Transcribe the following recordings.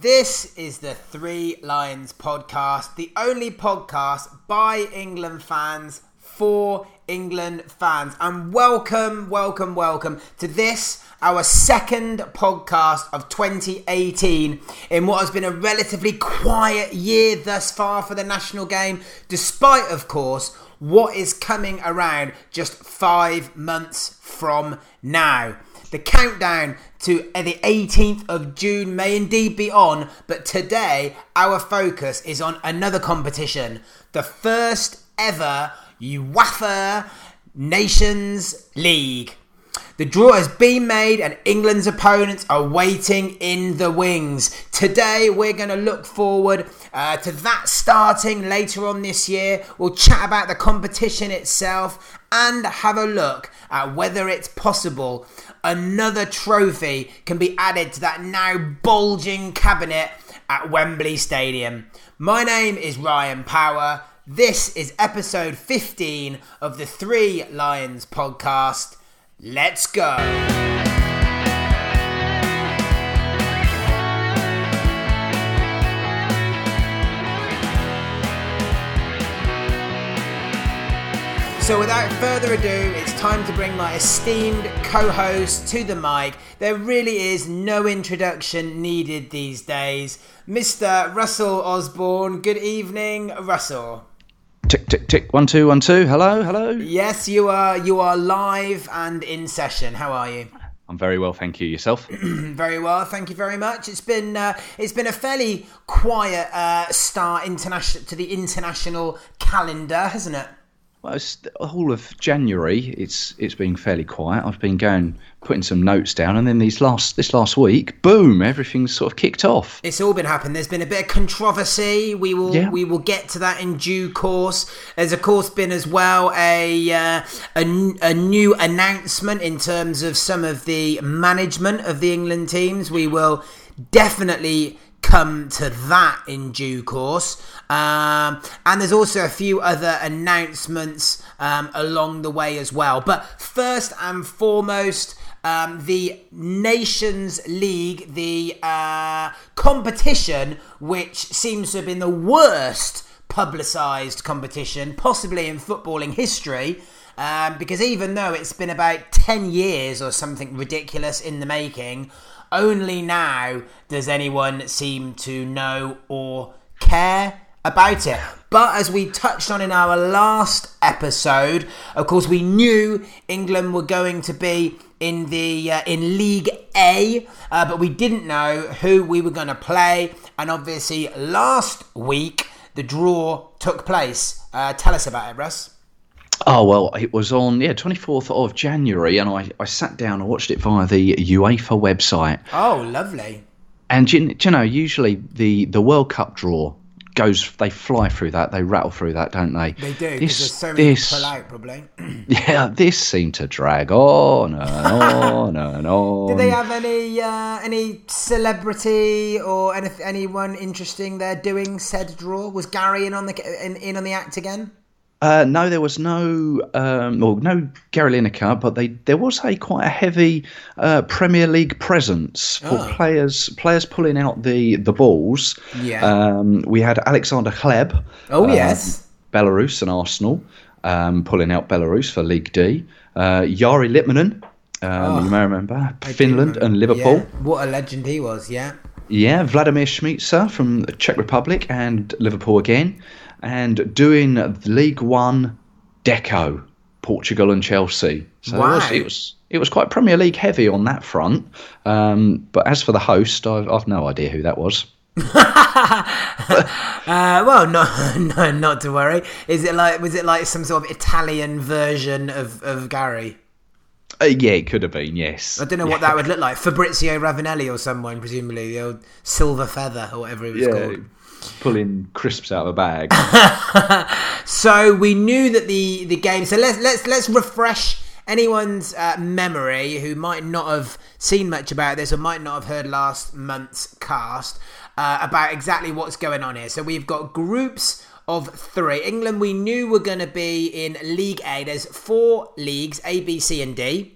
This is the Three Lions podcast, the only podcast by England fans for England fans. And welcome, welcome, welcome to this, our second podcast of 2018 in what has been a relatively quiet year thus far for the national game, despite, of course, what is coming around just five months from now. The countdown to the 18th of June may indeed be on, but today our focus is on another competition, the first ever UEFA Nations League. The draw has been made and England's opponents are waiting in the wings. Today we're going to look forward uh, to that starting later on this year. We'll chat about the competition itself and have a look at whether it's possible another trophy can be added to that now bulging cabinet at Wembley Stadium. My name is Ryan Power. This is episode 15 of the Three Lions podcast. Let's go. So, without further ado, it's time to bring my esteemed co host to the mic. There really is no introduction needed these days. Mr. Russell Osbourne, good evening, Russell. Tick tick tick. One two one two. Hello hello. Yes, you are. You are live and in session. How are you? I'm very well, thank you. Yourself? very well, thank you very much. It's been uh, it's been a fairly quiet uh, start international to the international calendar, hasn't it? Well, it's the whole of January. It's it's been fairly quiet. I've been going putting some notes down, and then these last this last week, boom, everything's sort of kicked off. It's all been happening. There's been a bit of controversy. We will yeah. we will get to that in due course. There's of course been as well a, uh, a a new announcement in terms of some of the management of the England teams. We will definitely come to that in due course. Um, and there's also a few other announcements um, along the way as well. But first and foremost, um, the Nations League, the uh, competition which seems to have been the worst publicised competition, possibly in footballing history. Um, because even though it's been about 10 years or something ridiculous in the making, only now does anyone seem to know or care about it. But as we touched on in our last episode, of course, we knew England were going to be in the uh, in League A, uh, but we didn't know who we were going to play. And obviously, last week the draw took place. Uh, tell us about it, Russ. Oh well, it was on yeah twenty fourth of January, and I, I sat down and watched it via the UEFA website. Oh, lovely! And you, you know, usually the the World Cup draw goes, they fly through that, they rattle through that, don't they? They do. This, there's so many this, out, probably. yeah, this seemed to drag on and on and on. Did they have any uh, any celebrity or any, anyone interesting there doing said draw? Was Gary in on the in, in on the act again? Uh, no, there was no, um, well, no Gary Lineker, but they there was a quite a heavy uh, Premier League presence for oh. players players pulling out the the balls. Yeah. Um, we had Alexander Hleb. Oh um, yes. Belarus and Arsenal um, pulling out Belarus for League D. Uh, Jari Litmanen, um, oh, you may remember, Finland remember. and Liverpool. Yeah. What a legend he was! Yeah. Yeah, Vladimir Smicer from the Czech Republic and Liverpool again and doing League One Deco, Portugal and Chelsea. So wow. it, was, it was it was quite Premier League heavy on that front. Um, but as for the host, I've, I've no idea who that was. uh, well, no, no, not to worry. Is it like was it like some sort of Italian version of of Gary? Uh, yeah, it could have been. Yes. I don't know what that would look like. Fabrizio Ravanelli or someone, presumably the old silver feather or whatever it was yeah, called pulling crisps out of a bag. so we knew that the the game. So let's let's let's refresh anyone's uh, memory who might not have seen much about this or might not have heard last month's cast uh, about exactly what's going on here. So we've got groups of three. England, we knew we were going to be in League A. There's four leagues: A, B, C, and D.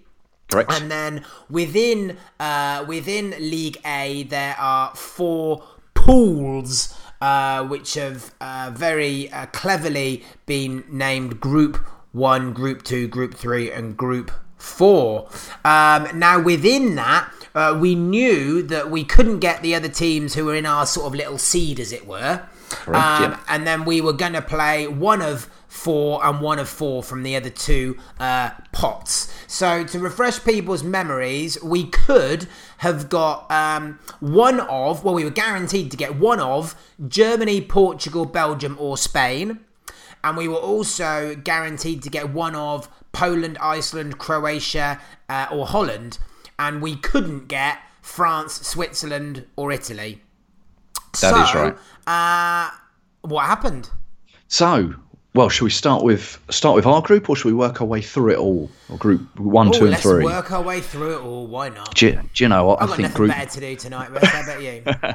Correct. And then within uh, within League A, there are four pools uh, which have uh, very uh, cleverly been named Group One, Group Two, Group Three, and Group Four. Um, now within that. Uh, we knew that we couldn't get the other teams who were in our sort of little seed, as it were. Correct, Um, yeah. And then we were going to play one of four and one of four from the other two uh, pots. So to refresh people's memories, we could have got um, one of, well, we were guaranteed to get one of Germany, Portugal, Belgium, or Spain. And we were also guaranteed to get one of Poland, Iceland, Croatia, uh, or Holland. And we couldn't get France, Switzerland, or Italy. That is so, right. Uh, what happened? So, well, should we start with start with our group, or should we work our way through it all? Or group one, Oh, two, and let's three. work our way through it all. Why not? Do, you- do you know what? I've I got nothing group better to do tonight. How about you?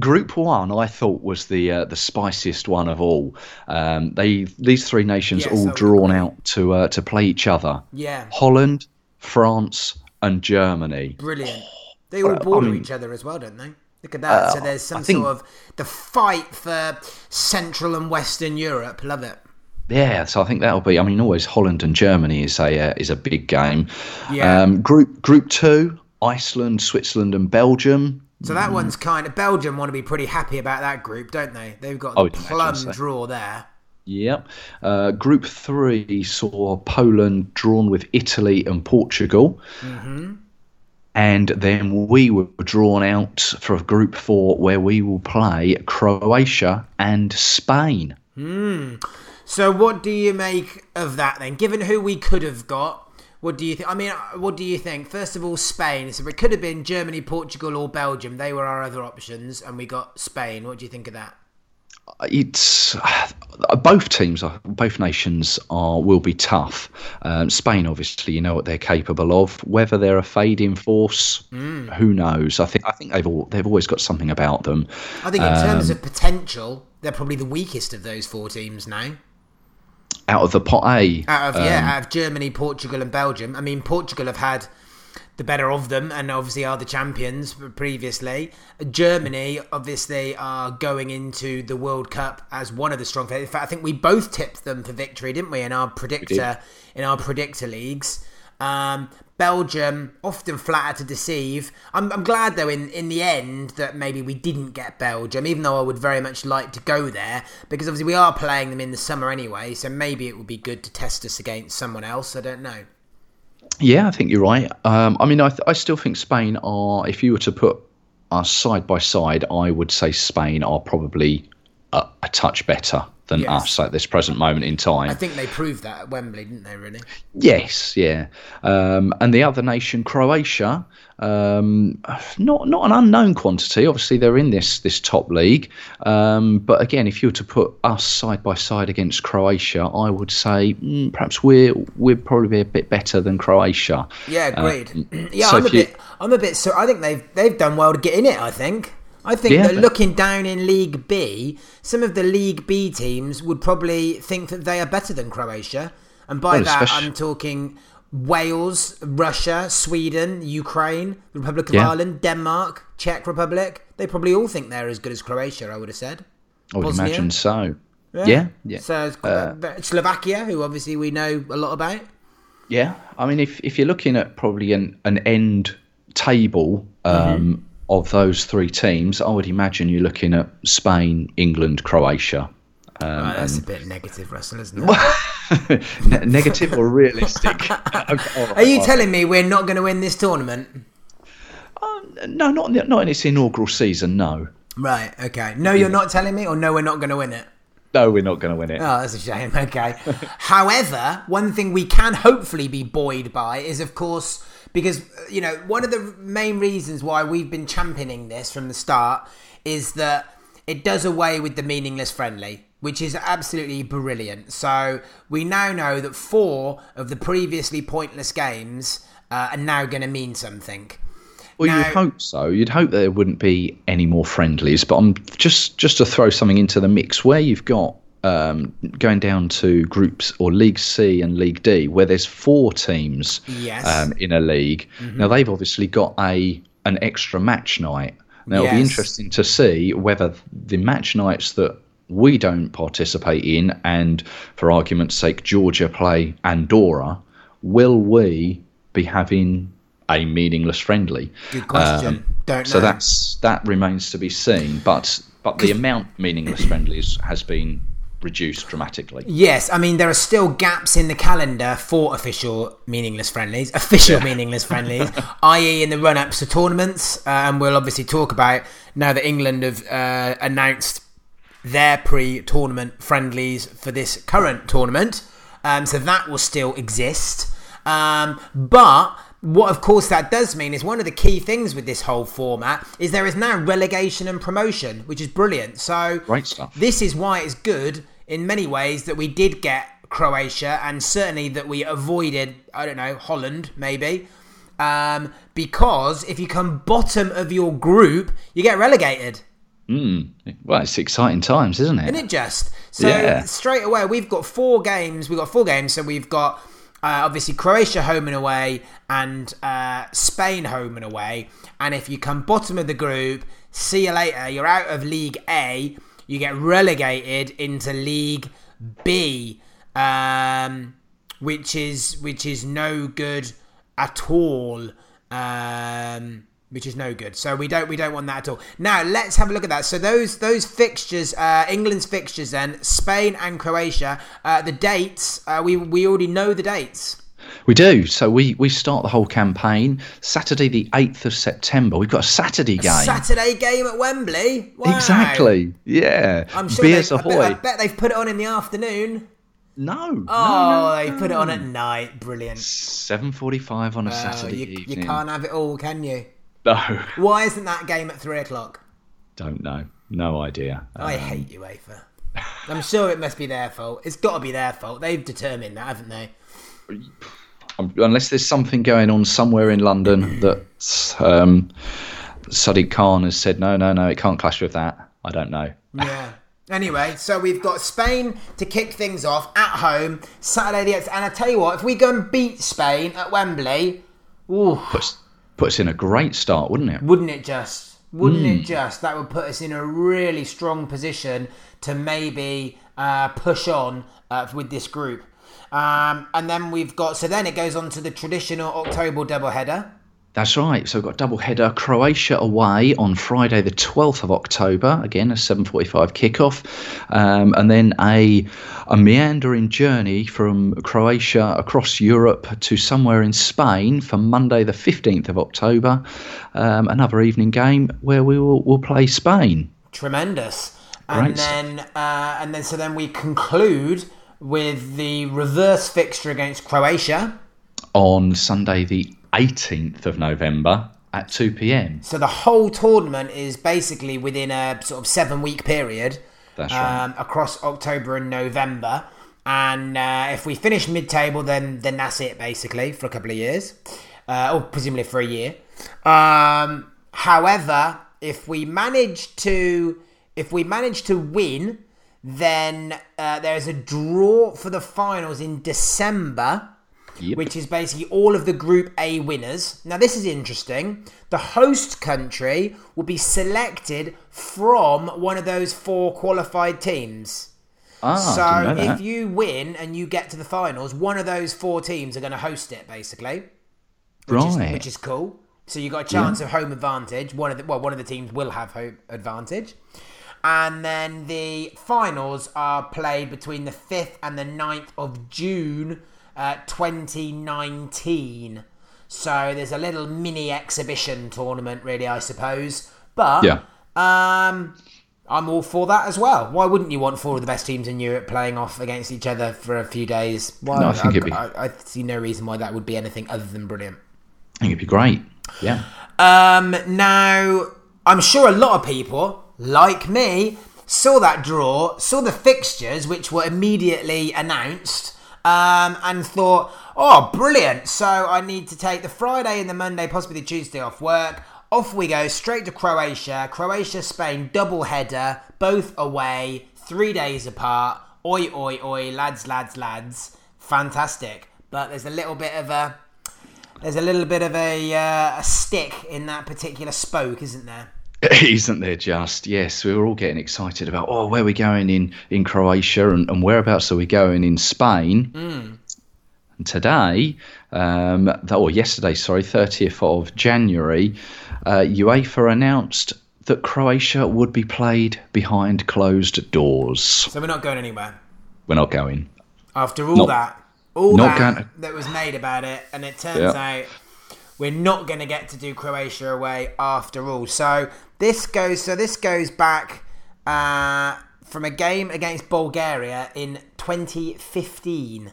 Group one, I thought was the uh, the spiciest one of all. Um, they these three nations Yes, all drawn agree. out to uh, to play each other. Yeah, Holland, France, and Germany. brilliant. They all Well, I border mean- each other as well, don't they? Look at that. so there's some I think- sort of the fight for Central and Western Europe. Love it. Yeah, so I think that'll be. I mean, always Holland and Germany is a uh, is a big game. Yeah. Um, group Group two, Iceland, Switzerland, and Belgium. So that one's kind of Belgium want to be pretty happy about that group, don't they? They've got I the plum so. draw there. Yep. Uh, group three saw Poland drawn with Italy and Portugal. And then we were drawn out for group four, where we will play Croatia and Spain. Hmm. So what do you make of that then? Given who we could have got, what do you think? I mean, what do you think? First of all, Spain. So it could have been Germany, Portugal, or Belgium. They were our other options, and we got Spain. What do you think of that? It's both teams, are, both nations are will be tough. Um, Spain, obviously, you know what they're capable of. Whether they're a fading force, who knows? I think I think they've all, they've always got something about them. I think in Um, terms of potential, they're probably the weakest of those four teams now. Out of the pot A, Out of Um, yeah, out of Germany, Portugal, and Belgium. I mean, Portugal have had the better of them, and obviously are the champions previously. Germany obviously are going into the World Cup as one of the strong. favorites. In fact, I think we both tipped them for victory, didn't we? In our predictor in our predictor leagues. Um, Belgium often flatter to deceive. I'm, I'm glad though in, in the end that maybe we didn't get Belgium, even though I would very much like to go there because obviously we are playing them in the summer anyway. So maybe it would be good to test us against someone else. I don't know. Yeah, I think you're right. Um, I mean, I, th- I still think Spain are. If you were to put us side by side, I would say Spain are probably a, a touch better than Yes. us at this present moment in time. I think they proved that at Wembley, didn't they? Really? Yes, yeah. Um, and the other nation, Croatia, um, not not an unknown quantity. Obviously, they're in this this top league. Um, but again, if you were to put us side by side against Croatia, I would say mm, perhaps we're we're probably a bit better than Croatia. Yeah, agreed. yeah, Uh, so I'm a you- bit. I'm a bit. So I think they've they've done well to get in it. I think. I think Yeah, that but- looking down in League B, some of the League B teams would probably think that they are better than Croatia, and by Well, that especially- I'm talking Wales, Russia, Sweden, Ukraine, the Republic of Yeah. Ireland, Denmark, Czech Republic. They probably all think they're as good as Croatia. I would have said. I would Bosnia? imagine so. Yeah, yeah. So it's Slovakia, who obviously we know a lot about. Yeah, I mean, if if you're looking at probably an an end table um, of those three teams, I would imagine you're looking at Spain, England, Croatia. Um, Oh, that's a bit negative, Russell, isn't it? Ne- negative or realistic? Okay, all right, Are you right. telling me we're not going to win this tournament? No, not in, the- not in its inaugural season. No, Right, okay. No, you're not telling me, or no, we're not going to win it? no, we're not going to win it. Oh, that's a shame. Okay. However, one thing we can hopefully be buoyed by is, of course, because, you know, one of the main reasons why we've been championing this from the start is that it does away with the meaningless friendly, which is absolutely brilliant. So we now know that four of the previously pointless games uh, are now going to mean something. Well, Now- you'd hope so. You'd hope there wouldn't be any more friendlies. But I'm just just to throw something into the mix where you've got um, going down to groups or League C and League D, where there's four teams Yes. um, in a league. Now they've obviously got a an extra match night. Now it'll be interesting to see whether the match nights that we don't participate in, and for argument's sake, Georgia play Andorra, will we be having a meaningless friendly? Good question. Don't Um, So know. that's that remains to be seen. But but the amount meaningless friendlies has been reduced dramatically. Yes, I mean there are still gaps in the calendar for official meaningless friendlies, official meaningless friendlies, i.e., in the run-ups to tournaments, uh, and we'll obviously talk about now that England have uh, announced their pre-tournament friendlies for this current tournament, um, so that will still exist. Um, but what, of course, that does mean is one of the key things with this whole format is there is now relegation and promotion, which is brilliant. So Great stuff. this is why it's good in many ways that we did get Croatia and certainly that we avoided, I don't know, Holland maybe. Um, because if you come bottom of your group, you get relegated. Mm. Well, it's exciting times, isn't it? Isn't it just? So Yeah. straight away, we've got four games. We've got four games. So we've got uh, obviously Croatia home and away, and uh, Spain home and away. And if you come bottom of the group, see you later. You're out of League A. You get relegated into League B, um, which is which is no good at all. Um, which is no good. So we don't we don't want that at all. Now let's have a look at that. So those those fixtures, uh, England's fixtures, then Spain and Croatia. Uh, the dates uh, we we already know the dates. We do. So we, we start the whole campaign Saturday, the 8th of September. We've got a Saturday game. Saturday game at Wembley. Wow. Exactly. Yeah. I'm sure Beers they, I, bet. I bet they've put it on in the afternoon. No. Oh, they put it on at night. Brilliant. 7.45 on a Oh, Saturday you, you can't have it all, can you? No. Why isn't that game at three o'clock? Don't know. No idea. I Um, hate UEFA. I'm sure it must be their fault. It's got to be their fault. They've determined that, haven't they? Um, unless there's something going on somewhere in London that um, Sadiq Khan has said, no, no, no, it can't clash with that. I don't know. Yeah. Anyway, so we've got Spain to kick things off at home Saturday the 8th. And I tell you what, if we go and beat Spain at Wembley, ooh, Put us, put us in a great start, wouldn't it? wouldn't it just? Wouldn't Hmm. it just? That would put us in a really strong position to maybe uh, push on uh, with this group. Um, and then we've got, so then it goes on to the traditional October doubleheader. That's right. So we've got double header Croatia away on Friday, the 12th of October. Again, a 7:45 kickoff, um, and then a a meandering journey from Croatia across Europe to somewhere in Spain for Monday, the 15th of October. Um, another evening game where we will will play Spain. Tremendous. And Great then, uh, and then, so then we conclude with the reverse fixture against Croatia. on Sunday, the 18th of November at 2 p.m. So the whole tournament is basically within a sort of seven week period That's right. um, across October and November. And uh, if we finish mid table, then then that's it basically for a couple of years, uh, or presumably for a year. Um, however, if we manage to if we manage to win, then uh, there's a draw for the finals in December Yep. which is basically all of the Group A winners. Now, this is interesting. The host country will be selected from one of those four qualified teams. ah, so, if you win and you get to the finals, one of those four teams are going to host it, basically, which, is, right. which is cool. So you got a chance of home advantage. One of the well, one of the teams will have home advantage. And then the finals are played between the 5th and the 9th of June uh, 2019. So there's a little mini exhibition tournament, really, I suppose. But Yeah. um, I'm all for that as well. Why wouldn't you want four of the best teams in Europe playing off against each other for a few days? Why? No, I think it'd be- I, I see no reason why that would be anything other than brilliant. I think it'd be great. Yeah. Um, now, I'm sure a lot of people, like me, saw that draw, saw the fixtures, which were immediately announced, um, and thought, oh, brilliant. So I need to take the Friday and the Monday, possibly the Tuesday off work. Off we go, straight to Croatia. Croatia, Spain, double header, both away, three days apart. oi, oi, oi, lads, lads, lads, fantastic. But there's a little bit of a there's a little bit of a, uh, a stick in that particular spoke, isn't there? Isn't there just? Yes, we were all getting excited about, oh, where are we going in, in Croatia and, and whereabouts are we going in Spain? Mm. And today, um, or yesterday, sorry, 30th of January, uh, UEFA announced that Croatia would be played behind closed doors. So we're not going anywhere. We're not going. After all not, that, all that going that was made about it, and it turns yeah. out we're not going to get to do Croatia away after all. So this goes. So this goes back uh, from a game against Bulgaria in 2015.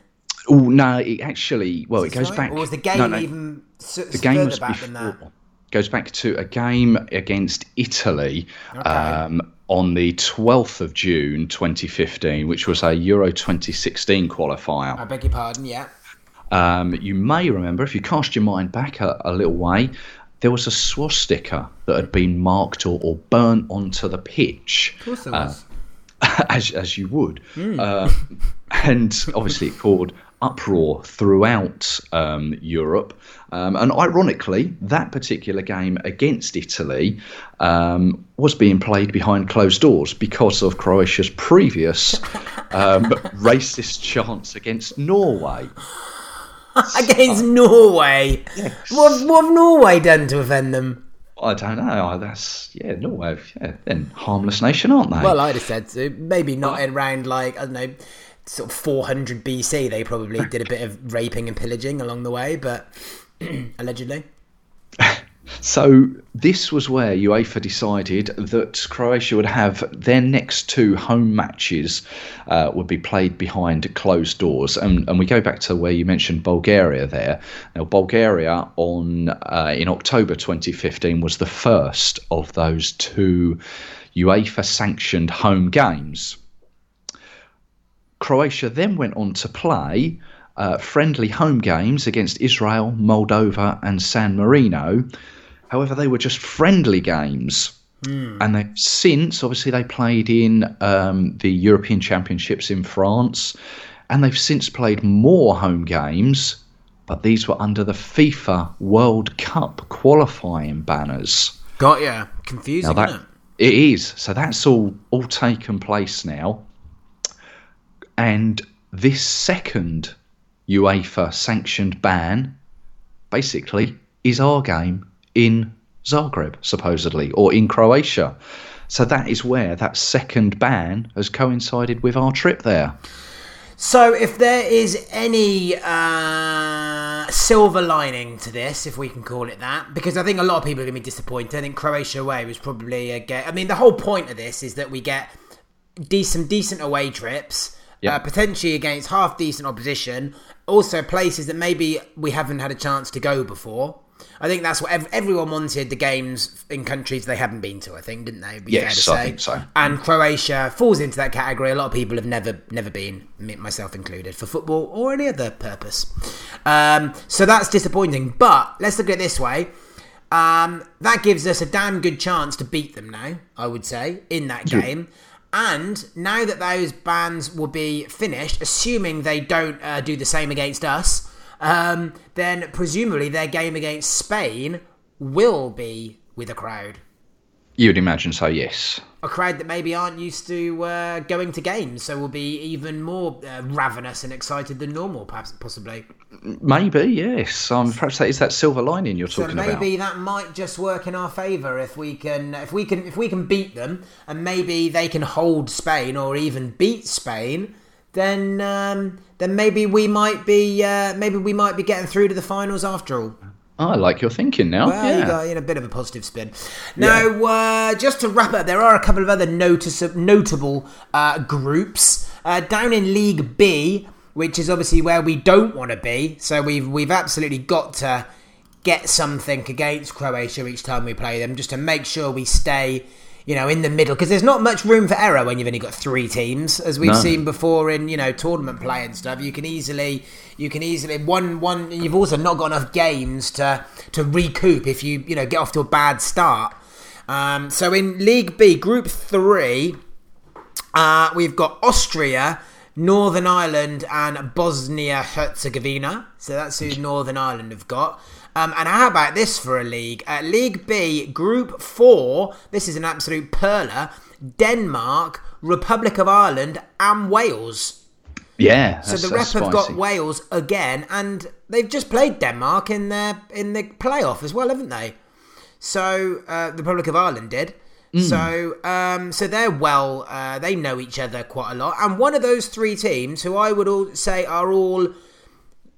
Oh no! It actually, well, it goes right? back. Or was the game no, no. even the game was back before, Goes back to a game against Italy okay. um, on the 12th of June 2015, which was a Euro 2016 qualifier. I beg your pardon. Yeah. Um, you may remember, if you cast your mind back a, a, little way, there was a swastika that had been marked or, or burnt onto the pitch. Of course there was. Uh, as, as you would. Mm. Uh, and obviously it caused uproar throughout um, Europe. Um, and ironically, that particular game against Italy um, was being played behind closed doors because of Croatia's previous um, racist chants against Norway. against Norway? What, what have Norway done to offend them? I don't know. That's yeah, Norway. Yeah, then harmless nation, aren't they? Well, I'd have said so. Maybe not well, around like I don't know sort of 400 BC, they probably did a bit of raping and pillaging along the way, but allegedly. So this was where UEFA decided that Croatia would have their next two home matches uh, would be played behind closed doors, and, and we go back to where you mentioned Bulgaria there. Now Bulgaria on uh, in October 2015 was the first of those two UEFA sanctioned home games. Croatia then went on to play uh, friendly home games against Israel, Moldova, and San Marino. However, they were just friendly games. Mm. And they since, obviously, they played in um, the European Championships in France, and they've since played more home games, but these were under the FIFA World Cup qualifying banners. Got ya. Confusing, that, it? It is. So that's all all taken place now. And this second UEFA sanctioned ban basically is our game in Zagreb, supposedly, or in Croatia. So that is where that second ban has coincided with our trip there. So, if there is any uh, silver lining to this, if we can call it that, because I think a lot of people are going to be disappointed. I think Croatia away was probably a get. I mean, the whole point of this is that we get decent, decent away trips yep. uh, potentially against half decent opposition. Also, places that maybe we haven't had a chance to go before. I think that's what ev- everyone wanted the games in countries they hadn't been to. I think, didn't they? yes, I think so. And Croatia falls into that category. A lot of people have never, never been, myself included, for football or any other purpose. Um, so that's disappointing. But let's look at it this way. Um, that gives us a damn good chance to beat them now. I would say in that game. And now that those bans will be finished, assuming they don't uh, do the same against us, um, then presumably their game against Spain will be with a crowd. You would imagine so, yes. A crowd that maybe aren't used to uh, going to games, so will be even more uh, ravenous and excited than normal, perhaps, possibly. Maybe, yes. Um, perhaps that is that silver lining you're talking so maybe about. Maybe that might just work in our favour if we can, if we can, if we can beat them, and maybe they can hold Spain or even beat Spain. Then, um, then maybe we might be, uh, maybe we might be getting through to the finals after all. Oh, I like your thinking now. Well, yeah. you got in a bit of a positive spin. Now, yeah. uh, just to wrap up, there are a couple of other notice- notable uh, groups uh, down in League B, which is obviously where we don't want to be. So we've we've absolutely got to get something against Croatia each time we play them, just to make sure we stay you know, in the middle because there's not much room for error when you've only got three teams, as we've no. seen before in you know tournament play and stuff. You can easily, you can easily one one. You've also not got enough games to to recoup if you you know get off to a bad start. Um, so in League B, Group Three, uh, we've got Austria, Northern Ireland and Bosnia Herzegovina. So that's who Northern Ireland have got. Um, and how about this for a league? Uh, league B, Group 4. This is an absolute perler. Denmark, Republic of Ireland, and Wales. Yeah. So the rep have got Wales again, and they've just played Denmark in their in the playoff as well, haven't they? So uh, the Republic of Ireland did. Mm. So, um, so they're well. Uh, they know each other quite a lot, and one of those three teams, who I would all say are all,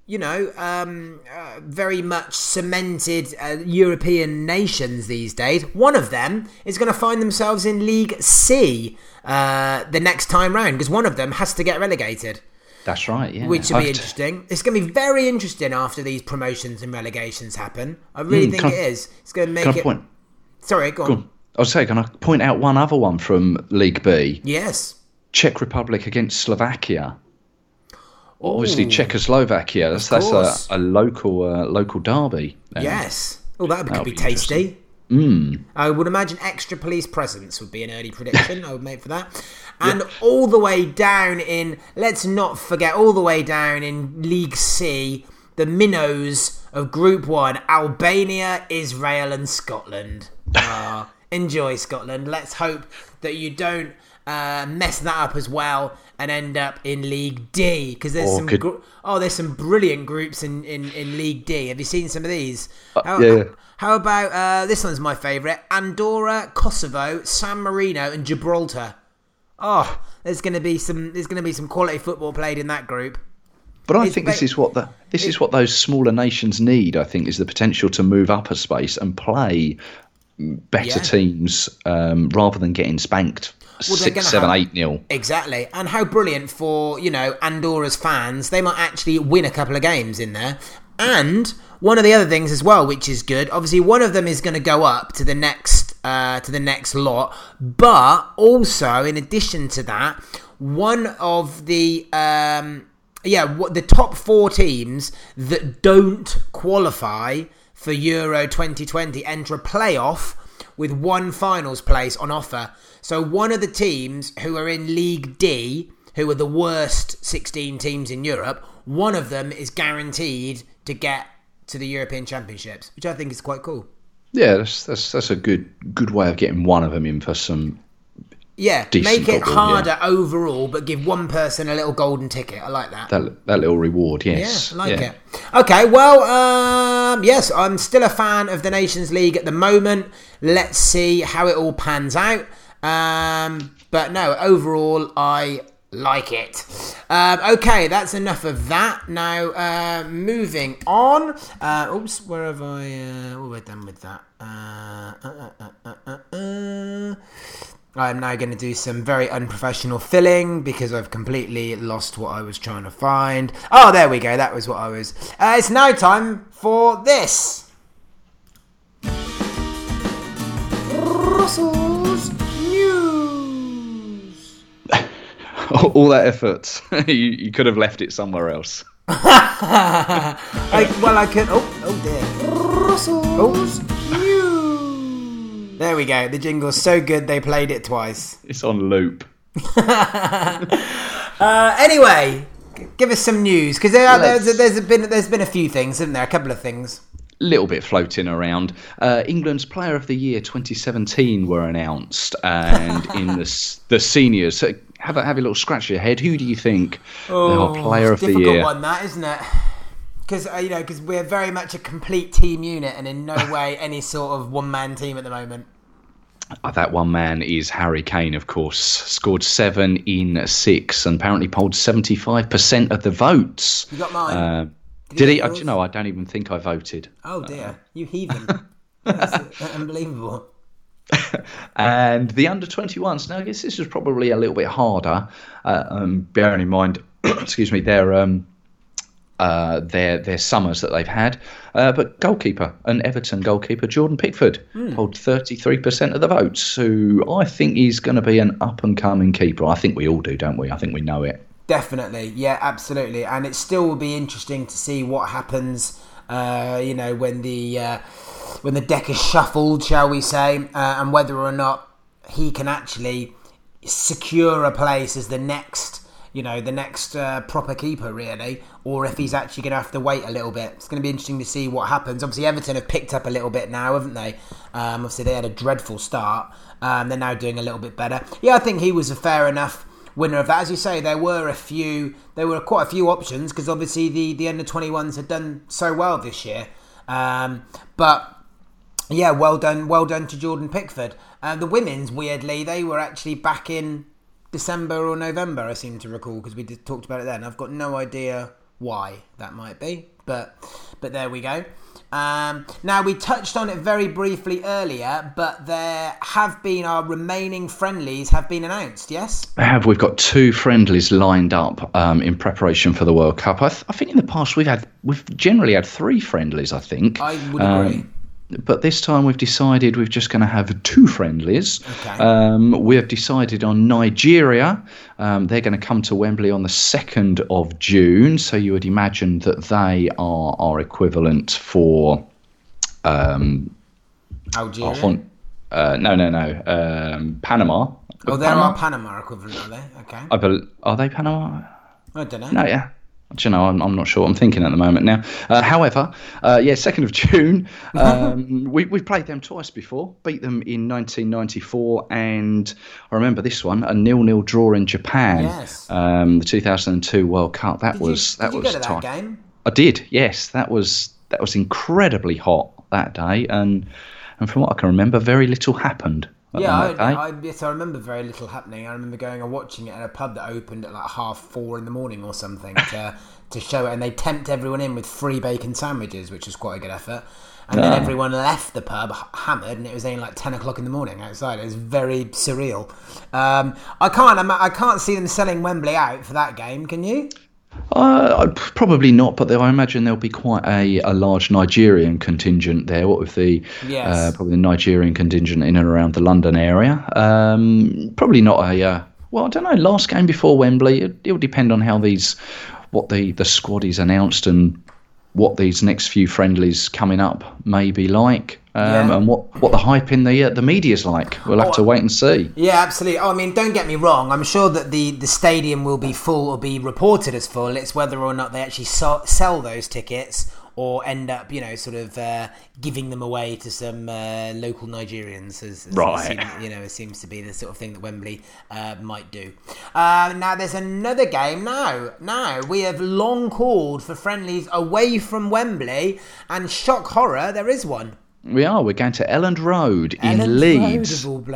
you know, um, uh, very much cemented uh, European nations these days. One of them is going to find themselves in League C uh, the next time round because one of them has to get relegated. That's right, yeah. Which will be interesting. It's going to be very interesting after these promotions and relegations happen. I really mm, think it I, is. It's going to make it. Point? Sorry, go, go on. on. I was saying, can I point out one other one from League B? Yes. Czech Republic against Slovakia. Ooh, Obviously, Czechoslovakia. That's, that's a, a, local uh, local derby. Yes. Oh, that could be, be tasty. Mm. I would imagine extra police presence would be an early prediction. I would make for that. And all the way down in, let's not forget, all the way down in League C, the minnows of Group 1 Albania, Israel, and Scotland. Uh, enjoy Scotland. Let's hope that you don't uh, mess that up as well and end up in League D because there's oh, some could... gr- oh there's some brilliant groups in, in, in League D. Have you seen some of these? Uh, how, yeah. How about uh, this one's my favourite? Andorra, Kosovo, San Marino, and Gibraltar. Oh, there's going to be some there's going to be some quality football played in that group. But I it's think ba- this is what the this it, is what those smaller nations need. I think is the potential to move up a space and play better yeah. teams um, rather than getting spanked well, six, seven, have, eight nil. Exactly, and how brilliant for you know Andorra's fans. They might actually win a couple of games in there, and one of the other things as well, which is good. Obviously, one of them is going to go up to the next uh, to the next lot, but also in addition to that, one of the um, yeah the top four teams that don't qualify for Euro 2020 enter a playoff with one finals place on offer. So one of the teams who are in League D, who are the worst 16 teams in Europe, one of them is guaranteed to get to the European Championships, which I think is quite cool. Yeah, that's that's that's a good good way of getting one of them in for some yeah, make it harder yeah. overall, but give one person a little golden ticket. I like that. That, that little reward, yes. Yeah, I like yeah. it. Okay, well, um, yes, I'm still a fan of the Nations League at the moment. Let's see how it all pans out. Um, but no, overall, I like it. Um, okay, that's enough of that. Now, uh, moving on. Uh, oops, where have I? Uh, oh, we're done with that. Uh, uh, uh, I'm now going to do some very unprofessional filling because I've completely lost what I was trying to find. Oh, there we go. That was what I was. Uh, it's now time for this. Russell's News. All that effort, you, you, could have left it somewhere else. I, well, I could. Oh, oh dear. Russell's oh. There we go. The jingle's so good they played it twice. It's on loop. uh, anyway, give us some news because there, there's, there's been there's been a few things, isn't there? A couple of things. Little bit floating around. Uh, England's Player of the Year 2017 were announced, and in the the seniors, so have a have a little scratch your head. Who do you think oh, Player of the Year? Difficult one, that isn't it? Because uh, you know because we're very much a complete team unit and in no way any sort of one man team at the moment. Uh, that one man is Harry Kane, of course. Scored seven in six and apparently polled 75% of the votes. You got mine. Uh, did, did he? Uh, you know, I don't even think I voted. Oh, dear. Uh, you heathen. That's unbelievable. and the under 21s, now I guess this is probably a little bit harder, uh, um, bearing in mind, excuse me, their. Um, uh, their their summers that they've had. Uh, but goalkeeper, an Everton goalkeeper, Jordan Pickford, mm. hold 33% of the votes, who I think is going to be an up and coming keeper. I think we all do, don't we? I think we know it. Definitely, yeah, absolutely. And it still will be interesting to see what happens. Uh, you know, when the uh, when the deck is shuffled, shall we say, uh, and whether or not he can actually secure a place as the next you know, the next uh, proper keeper, really, or if he's actually going to have to wait a little bit. It's going to be interesting to see what happens. Obviously, Everton have picked up a little bit now, haven't they? Um, obviously, they had a dreadful start. Um, they're now doing a little bit better. Yeah, I think he was a fair enough winner of that. As you say, there were a few, there were quite a few options because obviously the the under twenty ones had done so well this year. Um, but yeah, well done, well done to Jordan Pickford. Uh, the women's, weirdly, they were actually back in December or November, I seem to recall, because we did, talked about it then. I've got no idea why that might be, but but there we go. Um, now we touched on it very briefly earlier, but there have been our remaining friendlies have been announced. Yes, I have we've got two friendlies lined up um, in preparation for the World Cup. I, th- I, think in the past we've had we've generally had three friendlies. I think I would agree. But this time we've decided we're just going to have two friendlies. Okay. Um, we have decided on Nigeria. Um, they're going to come to Wembley on the 2nd of June. So you would imagine that they are our equivalent for. Um, Algeria? uh, no, no, no. Um, Panama. Oh, they're our Panama equivalent, are they? Okay. I bel are they Panama? I don't know. No, yeah. Do you know, I'm, I'm not sure what I'm thinking at the moment now. Uh, however, uh, yeah, 2nd of June, um, we, we've played them twice before, beat them in 1994, and I remember this one, a nil-nil draw in Japan, Yes. um, the 2002 World Cup. That Did was you, that did you was go to tight. that game? I did, yes. That was that was incredibly hot that day, and and from what I can remember, very little happened. Yeah. I, I, yes, I remember very little happening. I remember going and watching it at a pub that opened at like half four in the morning or something to to show it, and they tempt everyone in with free bacon sandwiches, which was quite a good effort. And then Ah. everyone left the pub hammered, and it was only like ten o'clock in the morning outside. It was very surreal. Um, I can't, ima- I can't see them selling Wembley out for that game. Can you? Uh, probably not, but I imagine there'll be quite a, a large Nigerian contingent there. What with the Yes. uh, probably the Nigerian contingent in and around the London area? Um, probably not a. Uh, well, I don't know. Last game before Wembley, it, it'll depend on how these, what the the squad is announced and what these next few friendlies coming up may be like, um, Yeah. and what, what the hype in the uh, the media's like. We'll have Oh, to wait and see. Yeah, absolutely. Oh, I mean, don't get me wrong. I'm sure that the, the stadium will be full or be reported as full. It's whether or not they actually so- sell those tickets or end up, you know, sort of uh, giving them away to some uh, local Nigerians. As, as Right. seems- you know, it seems to be the sort of thing that Wembley uh, might do. Uh, now, there's another game now. Now, we have long called for friendlies away from Wembley, and shock horror, there is one. We are. We're going to Elland Road in Leeds. Road of all.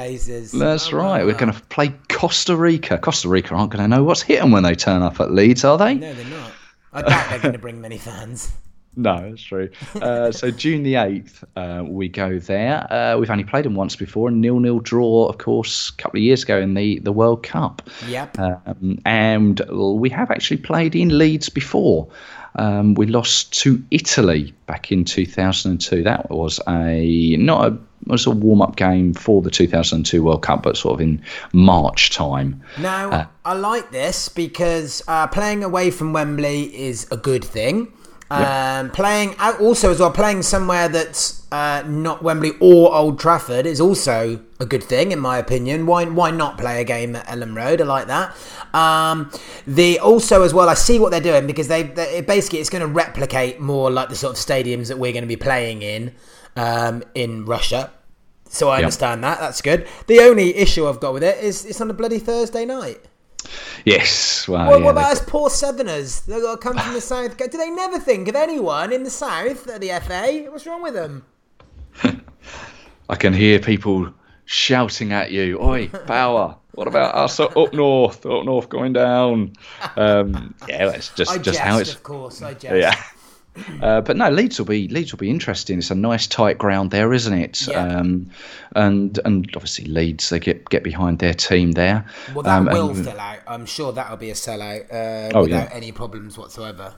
That's Oh, wow, right. We're going to play Costa Rica. Costa Rica aren't going to know what's hit them when they turn up at Leeds, are they? No, they're not. I doubt they're going to bring many fans. No, that's true. Uh, so June the eighth, uh, we go there. Uh, we've only played them once before, a nil-nil draw, of course, a couple of years ago in the the World Cup. Yep. Um, and we have actually played in Leeds before. Um, we lost to Italy back in 2002. That was a not a was a warm up game for the 2002 World Cup, but sort of in March time. Now, Uh, I like this because uh, playing away from Wembley is a good thing. Um, playing out also as well, playing somewhere that's uh, not Wembley or Old Trafford is also a good thing, in my opinion. Why why not play a game at Elland Road? I like that. Um, the also as well, I see what they're doing because they, they it basically it's going to replicate more like the sort of stadiums that we're going to be playing in um, in Russia. So I understand that. That's good. The only issue I've got with it is it's on a bloody Thursday night. Yes, well, What, yeah, what about us poor Southerners? They've got to come from the south. Do they never think of anyone in the south at the FA? What's wrong with them? I can hear people shouting at you, "Oi, power! What about us up up north? Up north going down?" Um, yeah, it's just I just jest, how it's. of course. I jest. Yeah. Uh, but no, Leeds will be Leeds will be interesting. It's a nice tight ground there, isn't it? Yeah. Um, and and obviously Leeds they get get behind their team there. Well, that Um, will and- fill out. I'm sure that'll be a sellout uh, Oh, without yeah. any problems whatsoever.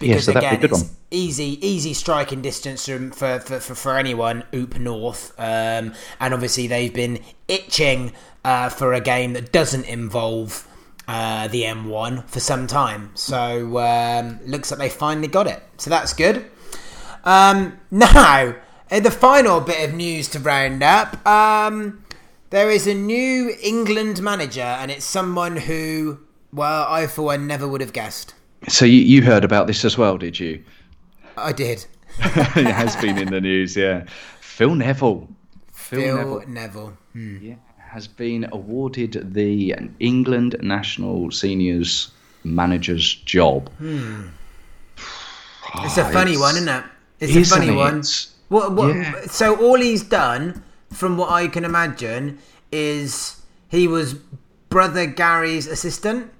Yeah, Because so that'd be again, good it's one. easy, easy striking distance from, for, for, for, for anyone. Oop North, um, and obviously they've been itching uh, for a game that doesn't involve uh, the M1 for some time. So um, looks like they finally got it. So that's good. Um, now, the final bit of news to round up. Um, there is a new England manager, and it's someone who Well, I for one never would have guessed. So you, you heard about this as well, did you? I did. it has been in the news, yeah. Phil Neville. Phil, Phil Neville. Neville. Hmm. Yeah, has been awarded the England national seniors manager's job. Hmm. It's a funny it's, one, isn't it? It's a funny it? one. What, what, yeah. So all he's done, from what I can imagine, is he was brother Gary's assistant.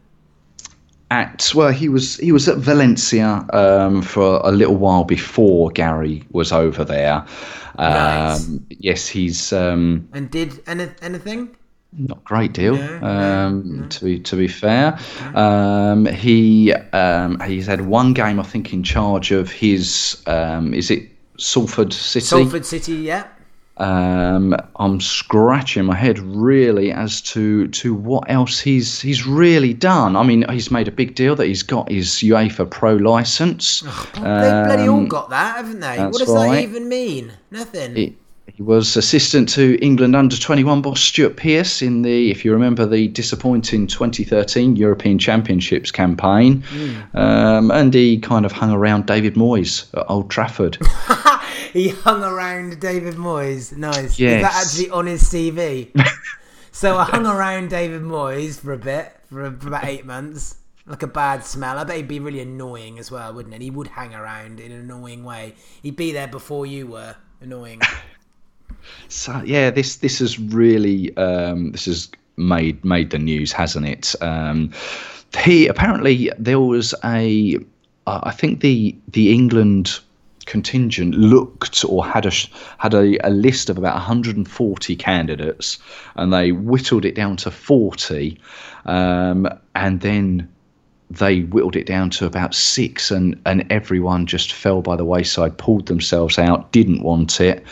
At well, he was he was at Valencia um, for a little while before Gary was over there. Um, Yes, he's um, and did any, anything not great deal. No, um, no. To be to be fair, um, he um, he's had one game I think in charge of his um, is it Salford City? Salford City, yeah. Um, I'm scratching my head really as to to what else he's he's really done. I mean, he's made a big deal that he's got his UEFA Pro license. Oh, they've bloody all um, got that, haven't they? What does right. that even mean? Nothing. It, he was assistant to England under 21 boss Stuart Pearce in the, if you remember, the disappointing 2013 European Championships campaign. Mm. Um, and he kind of hung around David Moyes at Old Trafford. he hung around David Moyes. Nice. Yes. Is that actually on his CV? so I hung around David Moyes for a bit, for, for about eight months like a bad smell. I bet he'd be really annoying as well, wouldn't it? He would hang around in an annoying way. He'd be there before you were annoying. So yeah, this this has really um, this has made made the news, hasn't it? Um, he apparently there was a I think the the England contingent looked or had a had a, a, list of about 140 candidates, and they whittled it down to 40, um, and then they whittled it down to about six, and and everyone just fell by the wayside, pulled themselves out, didn't want it,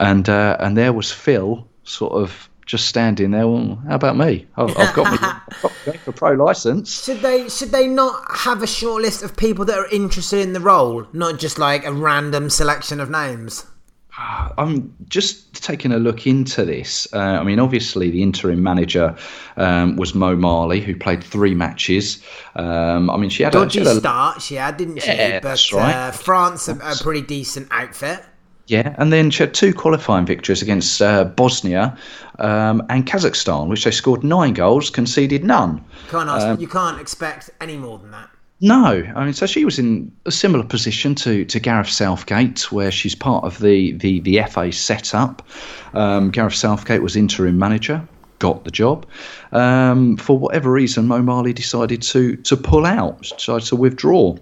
and uh, and there was Phil, sort of just standing there. Well, how about me? I've, I've got my for pro license. Should they should they not have a short list of people that are interested in the role, not just like a random selection of names? I'm just taking a look into this. Uh, I mean, obviously, the interim manager um, was Mo Marley, who played three matches. Um, I mean, she had dodgy a, she had a, start, she had, didn't she? Yeah, but that's right. Uh, France, a, a pretty decent outfit. Yeah, and then she had two qualifying victories against uh, Bosnia um, and Kazakhstan, which they scored nine goals, conceded none. Can't ask, um, you can't expect any more than that. No, I mean, so she was in a similar position to, to Gareth Southgate, where she's part of the the, the FA setup. Um, Gareth Southgate was interim manager, got the job. Um, for whatever reason, Mo Marley decided to to pull out, decided to withdraw.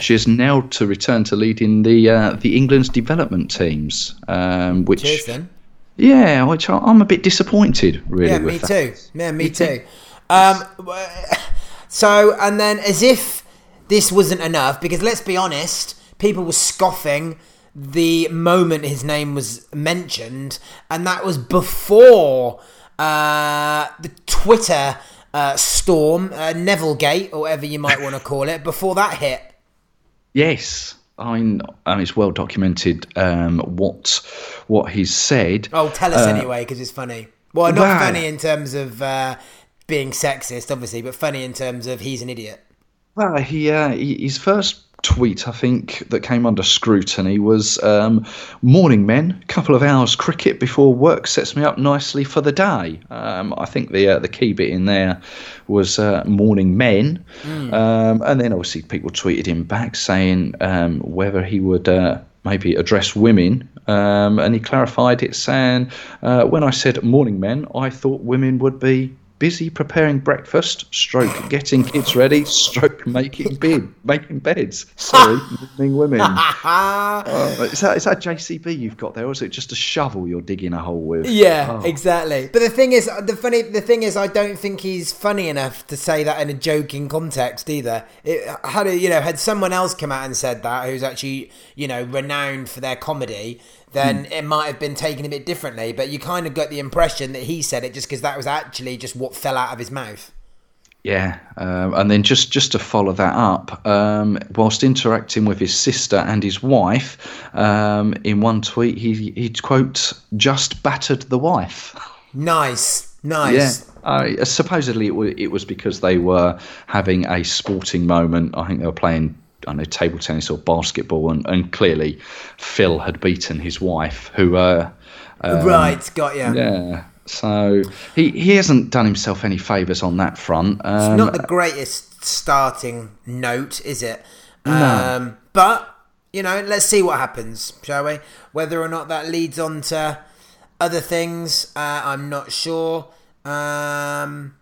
She is now to return to leading the uh, the England's development teams, um, which Cheers, then. yeah, which I'm a bit disappointed really. Yeah, me that. too. Yeah, me too. Um, so and then as if this wasn't enough, because let's be honest, people were scoffing the moment his name was mentioned, and that was before uh, the Twitter uh, storm, uh, Neville Gate, or whatever you might want to call it, before that hit. Yes, I mean, and it's well documented um, what what he's said. Oh, tell us uh, anyway, because it's funny. Well, not funny in terms of uh, being sexist, obviously, but funny in terms of he's an idiot. Well, he, uh, he his first tweet, I think, that came under scrutiny was um, Morning men, couple of hours cricket before work sets me up nicely for the day. Um, I think the uh, the key bit in there was uh, Morning men. Mm. Um, and then obviously people tweeted him back saying um, whether he would. Uh, maybe address women, um, and he clarified it saying, uh, "When I said morning men, I thought women would be busy preparing breakfast, stroke getting kids ready, stroke making bed, making beds. Sorry, women. uh, is, that, is that JCB you've got there, or is it just a shovel you're digging a hole with? Yeah, oh. exactly. But the thing is, the funny, the thing is, I don't think he's funny enough to say that in a joking context either. It, had you know, had someone else come out and said that, who's actually you know renowned for their comedy, then mm. it might have been taken a bit differently. But you kind of got the impression that he said it just because that was actually just what fell out of his mouth. Yeah, um, and then just just to follow that up, um, whilst interacting with his sister and his wife, um, in one tweet he he quote just battered the wife. Nice, nice. Yeah. Uh, supposedly, it, w- it was because they were having a sporting moment. I think they were playing, I know, table tennis or basketball, and, and clearly Phil had beaten his wife, who. Uh, um, right, got you. Yeah. So he, he hasn't done himself any favours on that front. Um, It's not the greatest starting note, is it? Um, but you know, let's see what happens, shall we? Whether or not that leads on to other things, uh, I'm not sure. Um,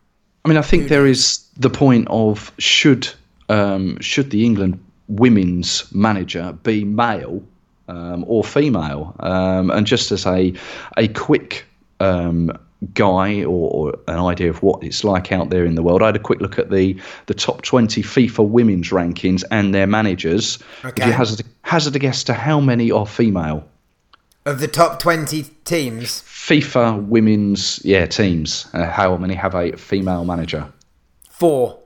I mean, I think there is the point of should um, should the England women's manager be male um, or female, um, and just as a a quick um, guy or, or an idea of what it's like out there in the world, I had a quick look at the the top twenty FIFA women's rankings and their managers. Okay. You hazard hazard a guess to how many are female? of the top 20 teams, FIFA women's yeah teams. Uh, how many have a female manager? four.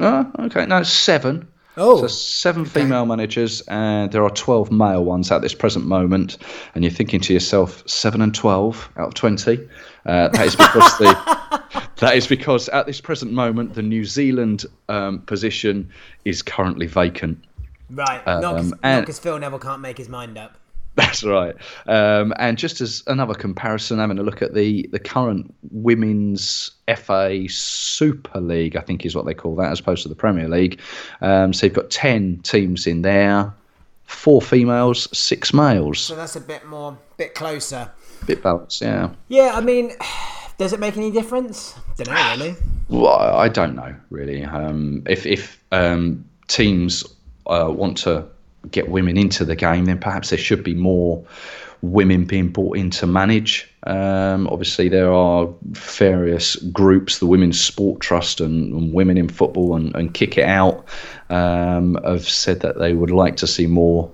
Oh, okay. No, seven. Oh, So seven female managers, and there are twelve male ones at this present moment. And you're thinking to yourself, seven and twelve out of twenty. Uh, that is because the that is because at this present moment the New Zealand um, position is currently vacant. right. um, not because Phil Neville can't make his mind up. That's right. Um, and just as another comparison, having a look at the, the current women's FA Super League, I think is what they call that, as opposed to the Premier League. Um, so you've got 10 teams in there, four females, six males. So that's a bit more, bit closer. Bit balanced, yeah. Yeah, I mean, does it make any difference? Don't know really. Well, I don't know, really. Um, if if um, teams uh, want to get women into the game, then perhaps there should be more women being brought in to manage. Um, obviously, there are various groups, the Women's Sport Trust and, and Women in Football and, and Kick It Out, um, have said that they would like to see more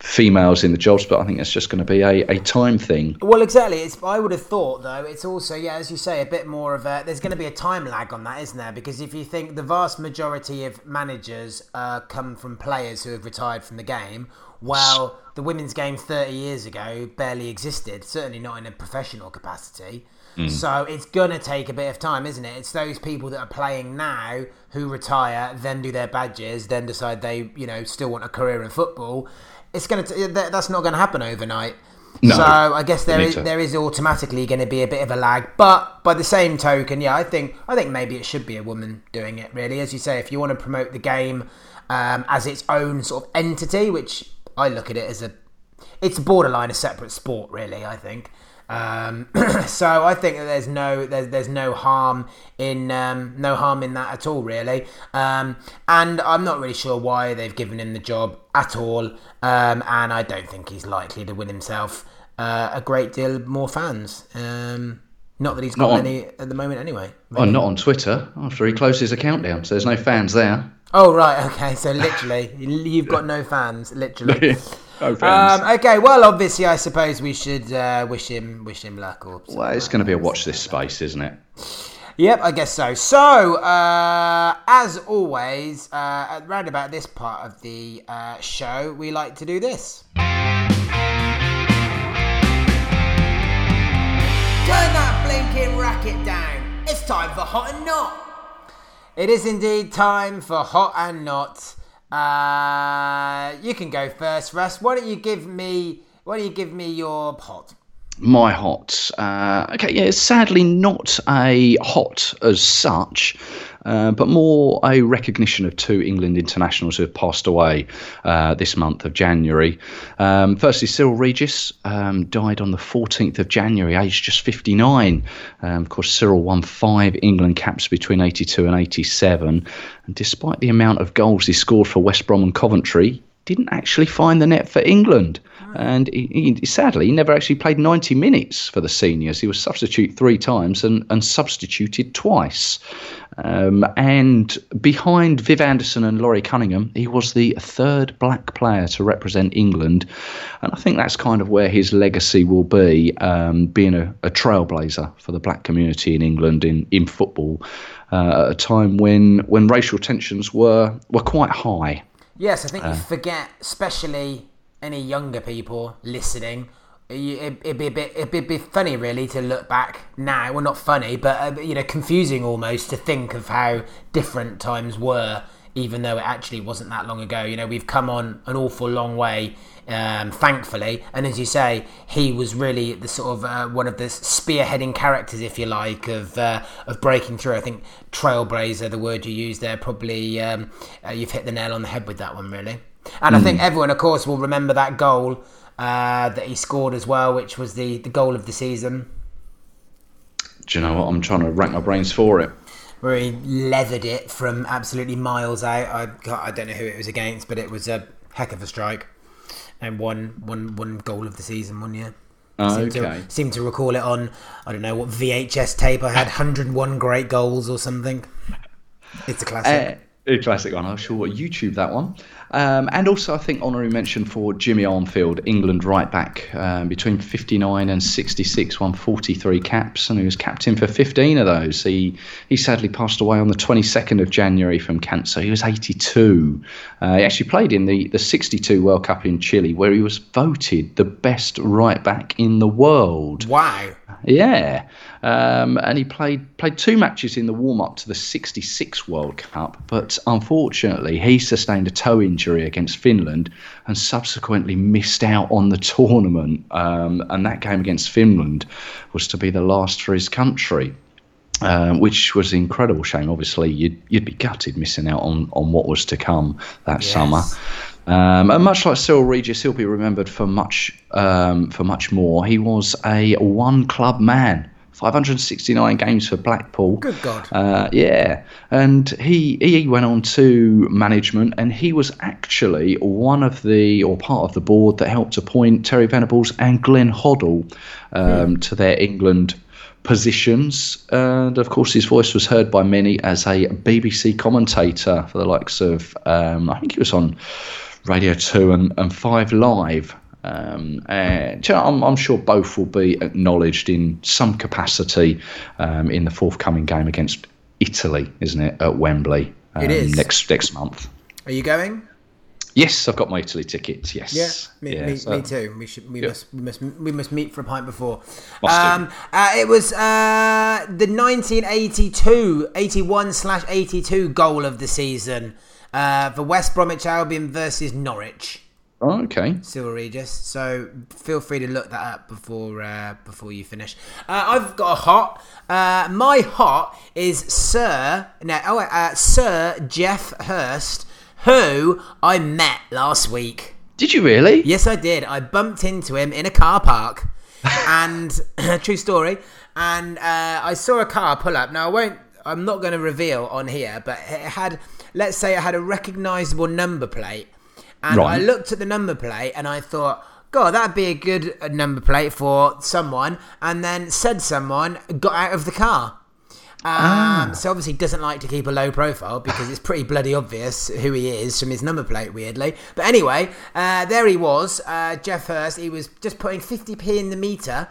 females in the jobs, but I think it's just going to be a, a time thing. Well, exactly. It's. I would have thought though. It's also yeah, as you say, a bit more of a. There's going to be a time lag on that, isn't there? Because if you think the vast majority of managers uh, come from players who have retired from the game, while the women's game 30 years ago barely existed, certainly not in a professional capacity. So it's gonna take a bit of time, isn't it? It's those people that are playing now who retire, then do their badges, then decide they, you know, still want a career in football. It's gonna. That- that's not gonna happen overnight. No. So I guess there is to- there is automatically going to be a bit of a lag, but by the same token, yeah, I think I think maybe it should be a woman doing it. Really, as you say, if you want to promote the game um, as its own sort of entity, which I look at it as a, it's borderline a separate sport. Really, I think. Um, so I think that there's no there's, there's no harm in um, no harm in that at all, really. Um, and I'm not really sure why they've given him the job at all. Um, and I don't think he's likely to win himself uh, a great deal more fans. Um, not that he's got on- any at the moment, anyway. Oh, not on Twitter after he closed his account down, so there's no fans there. Oh right, okay. So literally, you've got no fans, literally. no. Um, okay, well, obviously, I suppose we should uh, wish him wish him luck. Or well, it's going to be a watch this space, isn't it? Yep, I guess so. So, uh, as always, uh, at round about this part of the uh, show, we like to do this. Turn that blinking racket down. It's time for Hot and Not. It is indeed time for Hot and Not. Uh, you can go first, Russ. Why don't you give me? Why don't you give me your hot? My hot. Uh, okay, yeah, it's sadly not a hot as such, uh, but more a recognition of two England internationals who have passed away uh, this month of January. Um, firstly, Cyril Regis um, died on the 14th of January, aged just 59. Um, of course, Cyril won five England caps between 82 and 87, and despite the amount of goals he scored for West Brom and Coventry, didn't actually find the net for England. And he, he, sadly, he never actually played 90 minutes for the seniors. He was substitute three times and, and substituted twice. Um, and behind Viv Anderson and Laurie Cunningham, he was the third black player to represent England. And I think that's kind of where his legacy will be, um, being a, a trailblazer for the black community in England in, in football uh, at a time when, when racial tensions were, were quite high. Yes, I think you forget, especially any younger people listening, it, would be a bit it'd be funny really to look back now. Well, not funny, but uh, you know, confusing almost to think of how different times were, even though it actually wasn't that long ago. You know, we've come on an awful long way, um, thankfully. And as you say, he was really the sort of uh, one of the spearheading characters, if you like, of uh, of breaking through. I think trailblazer, the word you used there, probably um, uh, you've hit the nail on the head with that one, really. And mm. I think hmm. everyone, of course, will remember that goal uh, that he scored as well, which was the, the goal of the season. Do you know what? I'm trying to rack my brains for it. Where he leathered it from absolutely miles out. I I don't know who it was against, but it was a heck of a strike, and one one one goal of the season one year. Oh, seem okay. To, seem to recall it on I don't know what VHS tape I had 101 great goals or something. It's a classic. Uh, a classic one. I'm sure what YouTube that one. Um, and also, I think honorary mention for Jimmy Armfield, England right back, um, between 59 and 66, won 43 caps, and he was captain for 15 of those. He he sadly passed away on the 22nd of January from cancer. He was 82. Uh, he actually played in the, the 62 World Cup in Chile, where he was voted the best right back in the world. Wow. Yeah, um, and he played played two matches in the warm up to the '66 World Cup, but unfortunately he sustained a toe injury against Finland and subsequently missed out on the tournament. Um, and that game against Finland was to be the last for his country. Um, which was an incredible shame. Obviously, you'd you'd be gutted missing out on, on what was to come that yes. summer. Um, and much like Cyril Regis, he'll be remembered for much um, for much more. He was a one club man. 569 games for Blackpool. Good God. Uh, yeah. And he he went on to management, and he was actually one of the, or part of the board that helped appoint Terry Venables and Glenn Hoddle um, hmm. to their England positions. And of course, his voice was heard by many as a BBC commentator for the likes of, um, I think he was on Radio 2 and, and 5 Live. Um, and know, I'm, I'm, sure both will be acknowledged in some capacity um, in the forthcoming game against Italy, isn't it, at Wembley um, it is. next next month. Are you going? Yes, I've got my Italy tickets. Yes. Yeah, me, yeah, me, so. me too. We should. We yeah. must. We must. We must meet for a pint before. Um, uh, it was uh, the 1982, 81 slash 82 goal of the season uh, for West Bromwich Albion versus Norwich. Oh, okay. Cyril Regis. So feel free to look that up before uh, before you finish. Uh, I've got a hot. Uh, my hot is Sir. No, oh, uh, Sir Geoff Hurst, who I met last week. Did you really? Yes, I did. I bumped into him in a car park, and true story. And uh, I saw a car pull up. Now I won't. I'm not going to reveal on here, but it had let's say it had a recognizable number plate, and right. I looked at the number plate and I thought, God, that'd be a good uh, number plate for someone, and then said someone got out of the car. Um, ah. So obviously doesn't like to keep a low profile because it's pretty bloody obvious who he is from his number plate, weirdly. But anyway, uh, there he was, uh, Geoff Hurst. He was just putting 50p in the meter,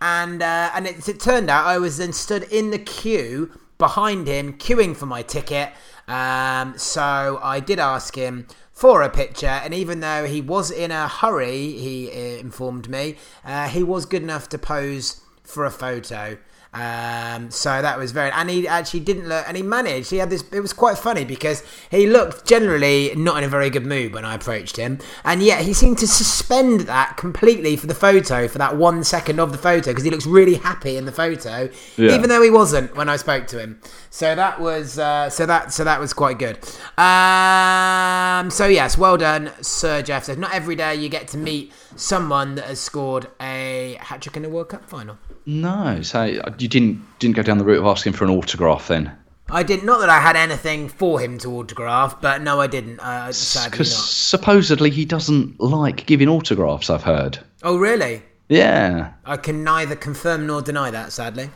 and uh, and it, it, turned out I was then stood in the queue behind him, queuing for my ticket. Um, so I did ask him for a picture, and even though he was in a hurry, he uh, informed me, uh, he was good enough to pose for a photo. Um, so that was very, and he actually didn't look, and he managed. He had this. It was quite funny because he looked generally not in a very good mood when I approached him, and yet he seemed to suspend that completely for the photo for that one second of the photo because he looks really happy in the photo, yeah. even though he wasn't when I spoke to him. So that was, uh, so that, so that was quite good. Um, so yes, well done, Sir Geoff. So not every day you get to meet someone that has scored a hat trick in a World Cup final. No, so you didn't didn't go down the route of asking for an autograph then. I did not that I had anything for him to autograph, but no, I didn't. Because uh, supposedly he doesn't like giving autographs. I've heard. Oh, really? Yeah. I can neither confirm nor deny that. Sadly.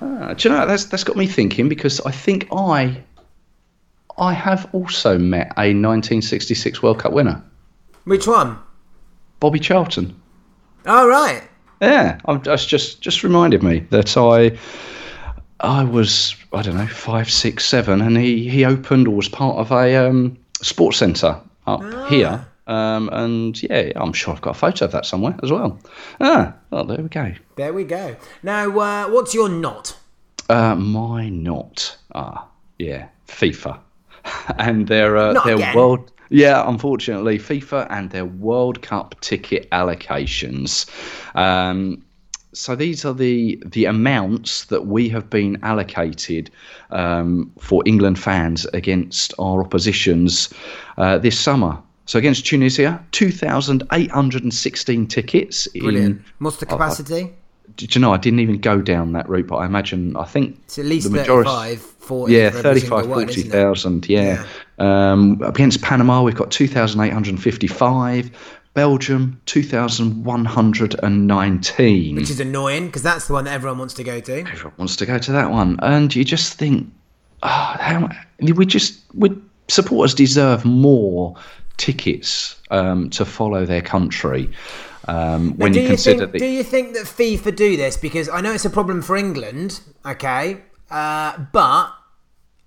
Ah, do you know that's that's got me thinking because I think I I have also met a 1966 World Cup winner. Which one? Bobby Charlton. Oh right. Yeah, I'm, that's just just reminded me that I I was I don't know five, six, seven, and he he opened or was part of a um, sports centre up ah. here Um, and yeah, I'm sure I've got a photo of that somewhere as well. Ah, well, there we go. There we go. Now, uh, what's your not? Uh, my not. Ah, yeah, FIFA, and their uh, their again. world. Yeah, unfortunately, FIFA and their World Cup ticket allocations. Um, so these are the the amounts that we have been allocated um, for England fans against our oppositions uh, this summer. So against Tunisia, two thousand eight hundred and sixteen tickets. Brilliant. In, What's the capacity? Did you know? I didn't even go down that route, but I imagine I think It's at least the majority- 35, 40. yeah, for 35, one, isn't 40,000. Yeah. Um, against Panama, we've got 2,855. Belgium, 2,119. Which is annoying because that's the one that everyone wants to go to. Everyone wants to go to that one. And you just think, oh, how, we just, we, supporters deserve more tickets um, to follow their country. Um, when do you you consider think, the, do you think that FIFA do this because I know it's a problem for England, okay, uh, but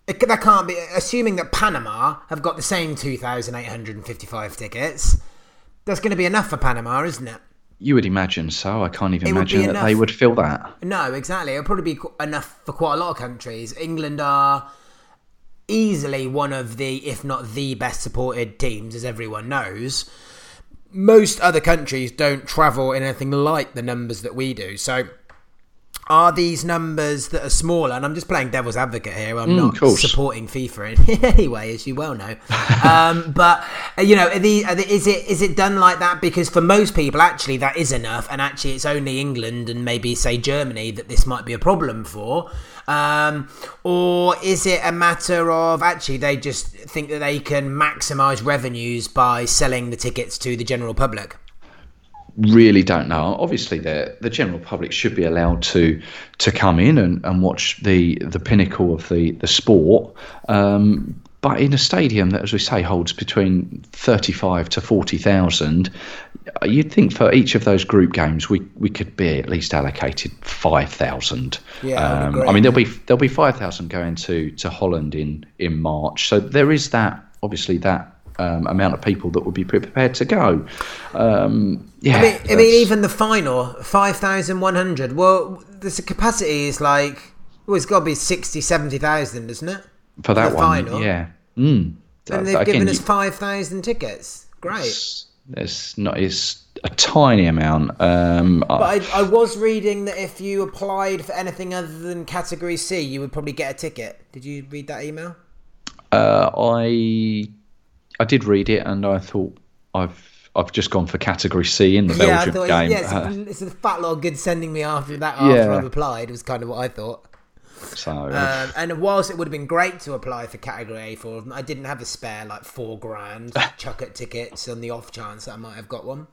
it, that can't be assuming that Panama have got the same two thousand eight hundred and fifty-five tickets. That's going to be enough for Panama, isn't it? you would imagine so. I can't even imagine that they would fill that. No, exactly. It'll probably be enough for quite a lot of countries. England are easily one of the, if not the best supported teams, as everyone knows. Most other countries don't travel in anything like the numbers that we do. So, are these numbers that are smaller? And I'm just playing devil's advocate here. I'm not supporting FIFA in any way, as you well know. um, but uh, you know, are the, are the, is it is it done like that? Because for most people, actually, that is enough, and actually, it's only England and maybe say Germany that this might be a problem for. Um, or is it a matter of actually they just think that they can maximise revenues by selling the tickets to the general public? Really don't know. Obviously, the the general public should be allowed to to come in and, and watch the the pinnacle of the the sport. Um, but in a stadium that, as we say, holds between thirty-five to forty thousand, you'd think for each of those group games we, we could be at least allocated five thousand. Yeah, I um. I mean there'll be there'll be five thousand going to to Holland in in March. So there is that obviously that. Um, amount of people that would be prepared to go. Um, yeah, I mean, I mean, even the final five thousand one hundred. Well, the capacity is like well, it's got to be 60, 70,000, isn't it? for that the one, final. yeah. Mm. And Uh, they've given us five thousand tickets. Great. it's, it's not. It's a tiny amount. Um, But I, I was reading that if you applied for anything other than Category C, you would probably get a ticket. Did you read that email? uh, I I did read it, and I thought I've I've just gone for category C in the yeah, I Belgium thought. game. Yeah, it's, Uh, a, it's a fat lot of good sending me after that after Yeah. I've applied. Was kind of what I thought. so Um, and whilst it would have been great to apply for Category A for them, I didn't have a spare like four grand chuck at tickets on the off chance that I might have got one.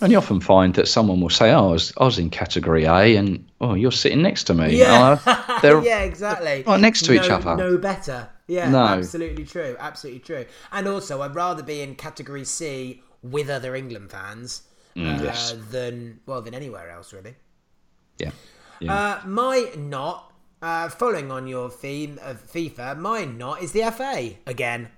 And you often find that someone will say, "Oh, I was, I was in category A," and oh, you're sitting next to me. Yeah, Uh, they're yeah, exactly. right next to each other. No better. Yeah, No. absolutely true. Absolutely true. And also, I'd rather be in Category C with other England fans uh, Mm, yes. than well than anywhere else, really. yeah, yeah. Uh, my not, uh, following on your theme of FIFA, my not is the FA again.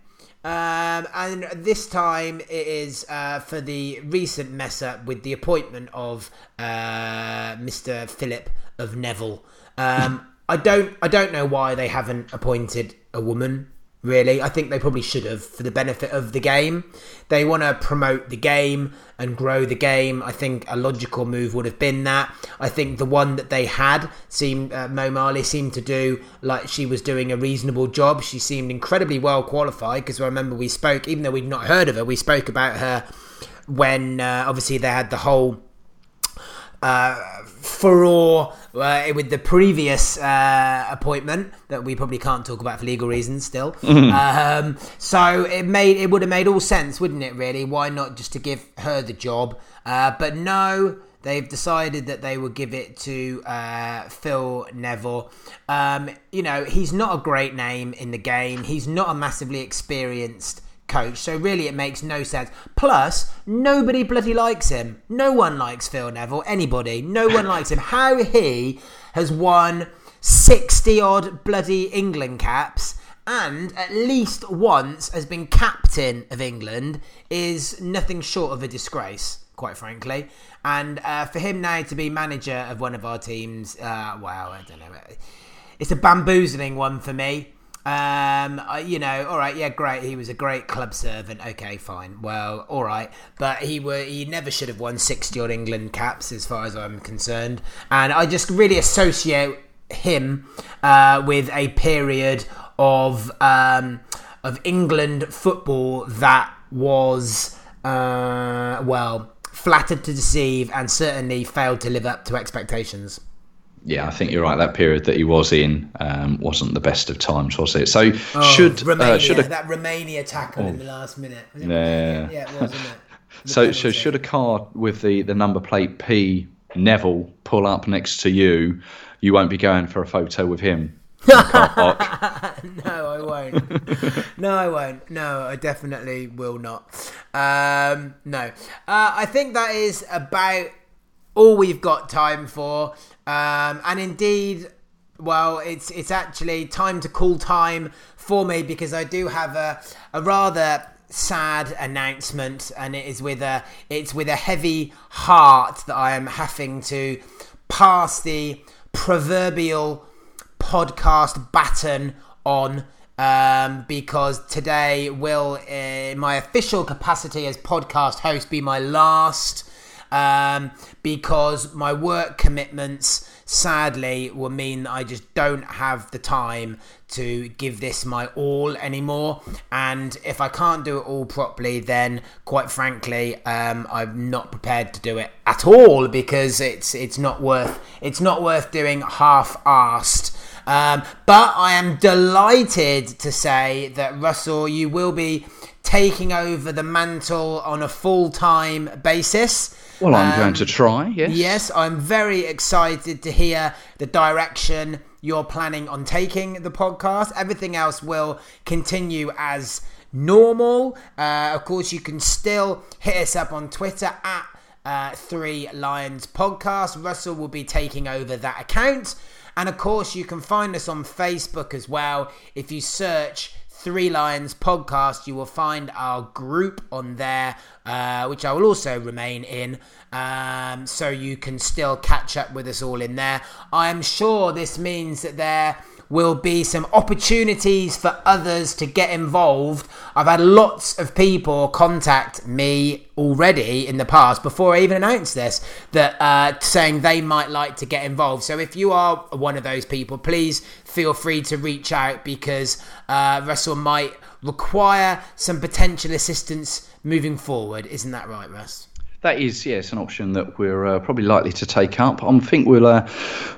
Um, and this time it is uh, for the recent mess up with the appointment of uh, Mr. Philip of Neville. Um, I don't, I don't know why they haven't appointed a woman. Really, I think they probably should have for the benefit of the game. They want to promote the game and grow the game. I think a logical move would have been that. I think the one that they had seemed uh, Mo Marley seemed to do like she was doing a reasonable job. She seemed incredibly well qualified because I remember we spoke, even though we'd not heard of her, we spoke about her when uh, obviously they had the whole uh, furore uh, with the previous uh, appointment that we probably can't talk about for legal reasons still. Um, so it made it would have made all sense, wouldn't it? Really, why not just to give her the job? Uh, but no. They've decided that they will give it to uh, Phil Neville. Um, you know, he's not a great name in the game. He's not a massively experienced coach. So really, it makes no sense. Plus, nobody bloody likes him. No one likes Phil Neville. Anybody. No one likes him. How he has won sixty odd bloody England caps and at least once has been captain of England is nothing short of a disgrace, quite frankly. And uh, for him now to be manager of one of our teams, uh, wow, I don't know. It's a bamboozling one for me. Um, you know, all right, yeah, great. He was a great club servant. Okay, fine. Well, all right, but he were he never should have won sixty odd England caps, as far as I'm concerned. And I just really associate him uh, with a period of um, of England football that was uh, well flattered to deceive and certainly failed to live up to expectations. Yeah, I think you're right. That period that he was in um, wasn't the best of times, was it? So oh, should Romania, uh, should a, that Romania tackle oh, in the last minute? Yeah, yeah, it was, it? so, so should a card with the, the number plate P Neville pull up next to you, you won't be going for a photo with him. no, I won't. no, I won't. No, I definitely will not. Um, no, uh, I think that is about all we've got time for. Um, and indeed, well, it's it's actually time to call time for me because I do have a, a rather sad announcement, and it is with a it's with a heavy heart that I am having to pass the proverbial podcast baton on. Um, because today will, in my official capacity as podcast host, be my last um, because my work commitments sadly will mean I just don't have the time to give this my all anymore. And if I can't do it all properly, then quite frankly, um, I'm not prepared to do it at all because it's it's not worth it's not worth doing half-assed. Um, but I am delighted to say that Russell, you will be taking over the mantle on a full-time basis. Well, I'm um, going to um, try, yes. Yes, I'm very excited to hear the direction you're planning on taking the podcast. Everything else will continue as normal. Uh, of course, you can still hit us up on Twitter at uh, Three Lions Podcast. Russell will be taking over that account. And of course, you can find us on Facebook as well. If you search Three Lions podcast. You will find our group on there, uh, which I will also remain in. Um, so you can still catch up with us all in there. I am sure this means that there will be some opportunities for others to get involved. I've had lots of people contact me already in the past before I even announced this that uh, saying they might like to get involved. So if you are one of those people, please feel free to reach out because uh, Russell might require some potential assistance moving forward. Isn't that right, Russ? That is, yes, an option that we're uh, probably likely to take up. I think we'll uh,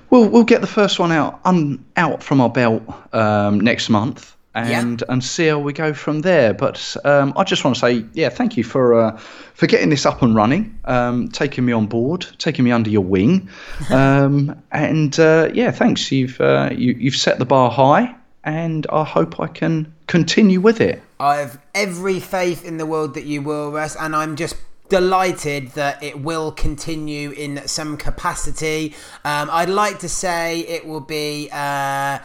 we'll we'll get the first one out un, out from our belt um, next month, and yeah. and see how we go from there. But um, I just want to say, yeah, thank you for uh, for getting this up and running, um, taking me on board, taking me under your wing, um, and uh, yeah, thanks. You've uh, you, you've set the bar high, and I hope I can continue with it. I have every faith in the world that you will, Russ, and I'm just delighted that it will continue in some capacity. Um, I'd like to say it will be uh,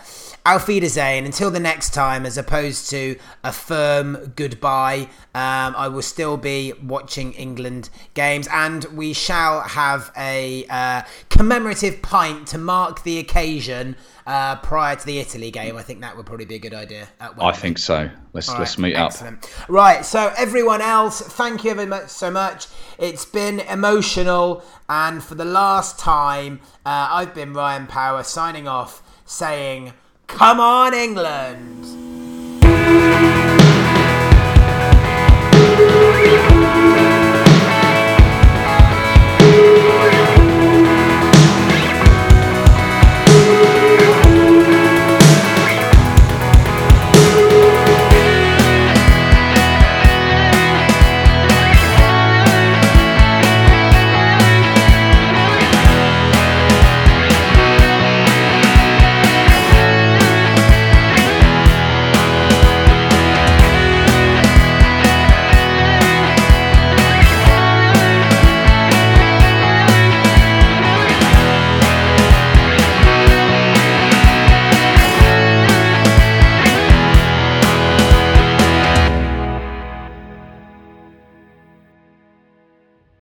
Auf Wiedersehen until the next time, as opposed to a firm goodbye. Um, I will still be watching England games, and we shall have a uh, commemorative pint to mark the occasion uh, prior to the Italy game. I think that would probably be a good idea. I think so. Let's let's meet excellent. up. Right. So everyone else, thank you very much so much. It's been emotional, and for the last time, uh, I've been Ryan Power signing off, saying, Come on, England!